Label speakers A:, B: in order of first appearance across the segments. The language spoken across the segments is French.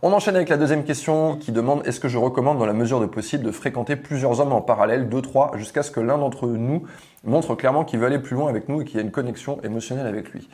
A: On enchaîne avec la deuxième question qui demande est-ce que je recommande dans la mesure de possible de fréquenter plusieurs hommes en parallèle, deux, trois, jusqu'à ce que l'un d'entre nous montre clairement qu'il veut aller plus loin avec nous et qu'il y a une connexion émotionnelle avec lui.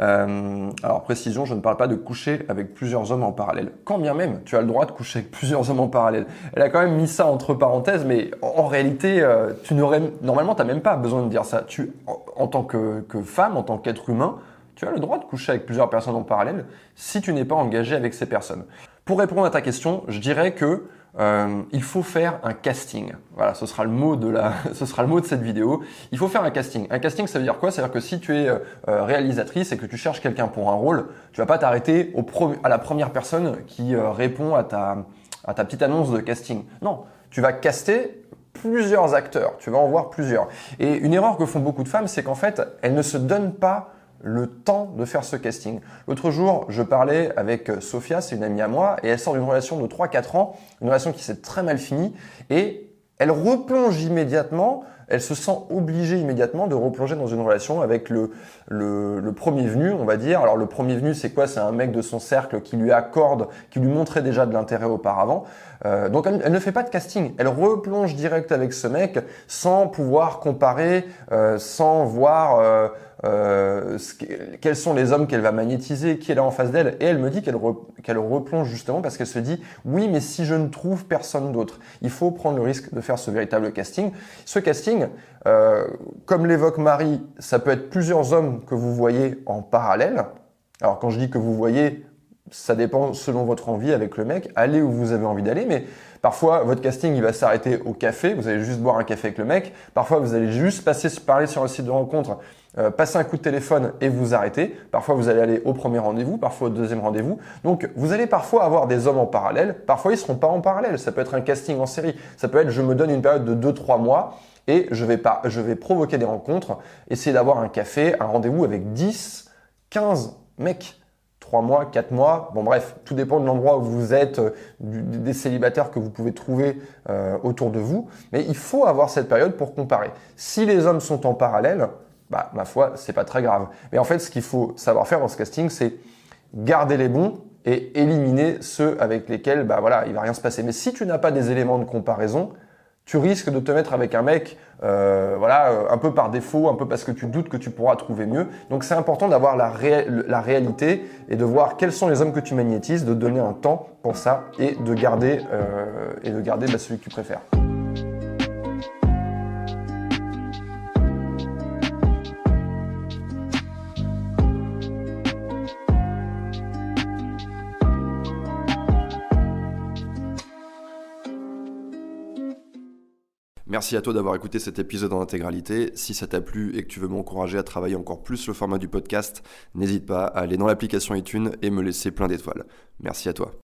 A: Euh, alors précision, je ne parle pas de coucher avec plusieurs hommes en parallèle. Quand bien même, tu as le droit de coucher avec plusieurs hommes en parallèle. Elle a quand même mis ça entre parenthèses, mais en, réalité, euh, tu n'aurais normalement, t'as même pas besoin de dire ça. Tu, en, tant que, que femme, en tant qu'être humain, tu as le droit de coucher avec plusieurs personnes en parallèle si tu n'es pas engagé avec ces personnes. Pour répondre à ta question, je dirais que euh, il faut faire un casting. Voilà, ce sera le mot de la, ce sera le mot de cette vidéo. Il faut faire un casting. Un casting, ça veut dire quoi? Ça veut dire que si tu es euh, réalisatrice et que tu cherches quelqu'un pour un rôle, tu vas pas t'arrêter au à la première personne qui euh, répond à ta, à ta petite annonce de casting. Non, tu vas caster plusieurs acteurs. Tu vas en voir plusieurs. Et une erreur que font beaucoup de femmes, c'est qu'en fait, elles ne se donnent pas le temps de faire ce casting. L'autre jour, je parlais avec Sophia, c'est une amie à moi, et elle sort d'une relation de 3-4 ans, une relation qui s'est très mal finie, et elle replonge immédiatement, elle se sent obligée immédiatement de replonger dans une relation avec le, le, premier venu, on va dire. Alors le premier venu, c'est quoi? C'est un mec de son cercle qui lui accorde, qui lui montrait déjà de l'intérêt auparavant. Euh, donc elle, ne fait pas de casting, elle replonge direct avec ce mec sans pouvoir comparer, euh, sans voir... Euh, euh, quels sont les hommes qu'elle va magnétiser, qui est là en face d'elle, et elle me dit qu'elle qu'elle replonge justement parce qu'elle se dit oui, mais si je ne trouve personne d'autre, il faut prendre le risque de faire ce véritable casting. Ce casting, euh, comme l'évoque Marie, ça peut être plusieurs hommes que vous voyez en parallèle. Alors quand je dis que vous voyez, ça dépend selon votre envie avec le mec. Allez où vous avez envie d'aller, mais parfois votre casting il va s'arrêter au café. Vous allez juste boire un café avec le mec. Parfois vous allez juste passer parler sur un site de rencontre euh, passer un coup de téléphone et vous arrêter. Parfois, vous allez aller au premier rendez-vous, parfois au deuxième rendez-vous. Donc, vous allez parfois avoir des hommes en parallèle. Parfois, ils seront pas en parallèle. Ça peut être un casting en série. Ça peut être, je me donne une période de 2-3 mois et je vais pas, je vais provoquer des rencontres, essayer d'avoir un café, un rendez-vous avec 10, 15 mecs. 3 mois, 4 mois, bon bref, tout dépend de l'endroit où vous êtes, euh, des célibataires que vous pouvez trouver euh, autour de vous, mais il faut avoir cette période pour comparer. Si les hommes sont en parallèle, bah, ma foi, c'est pas très grave. Mais en fait, ce qu'il faut savoir faire dans ce casting, c'est garder les bons et éliminer ceux avec lesquels, bah voilà, il va rien se passer. Mais si tu n'as pas des éléments de comparaison, tu risques de te mettre avec un mec, euh, voilà, euh, un peu par défaut, un peu parce que tu doutes que tu pourras trouver mieux. Donc c'est important d'avoir la, réalité et de voir quels sont les hommes que tu magnétises, de donner un temps pour ça et de garder euh, et de garder bah, celui que tu préfères. Merci à toi d'avoir écouté cet épisode en intégralité. Si ça t'a plu et que tu veux m'encourager à travailler encore plus le format du podcast, n'hésite pas à aller dans l'application iTunes et me laisser plein d'étoiles. Merci à toi.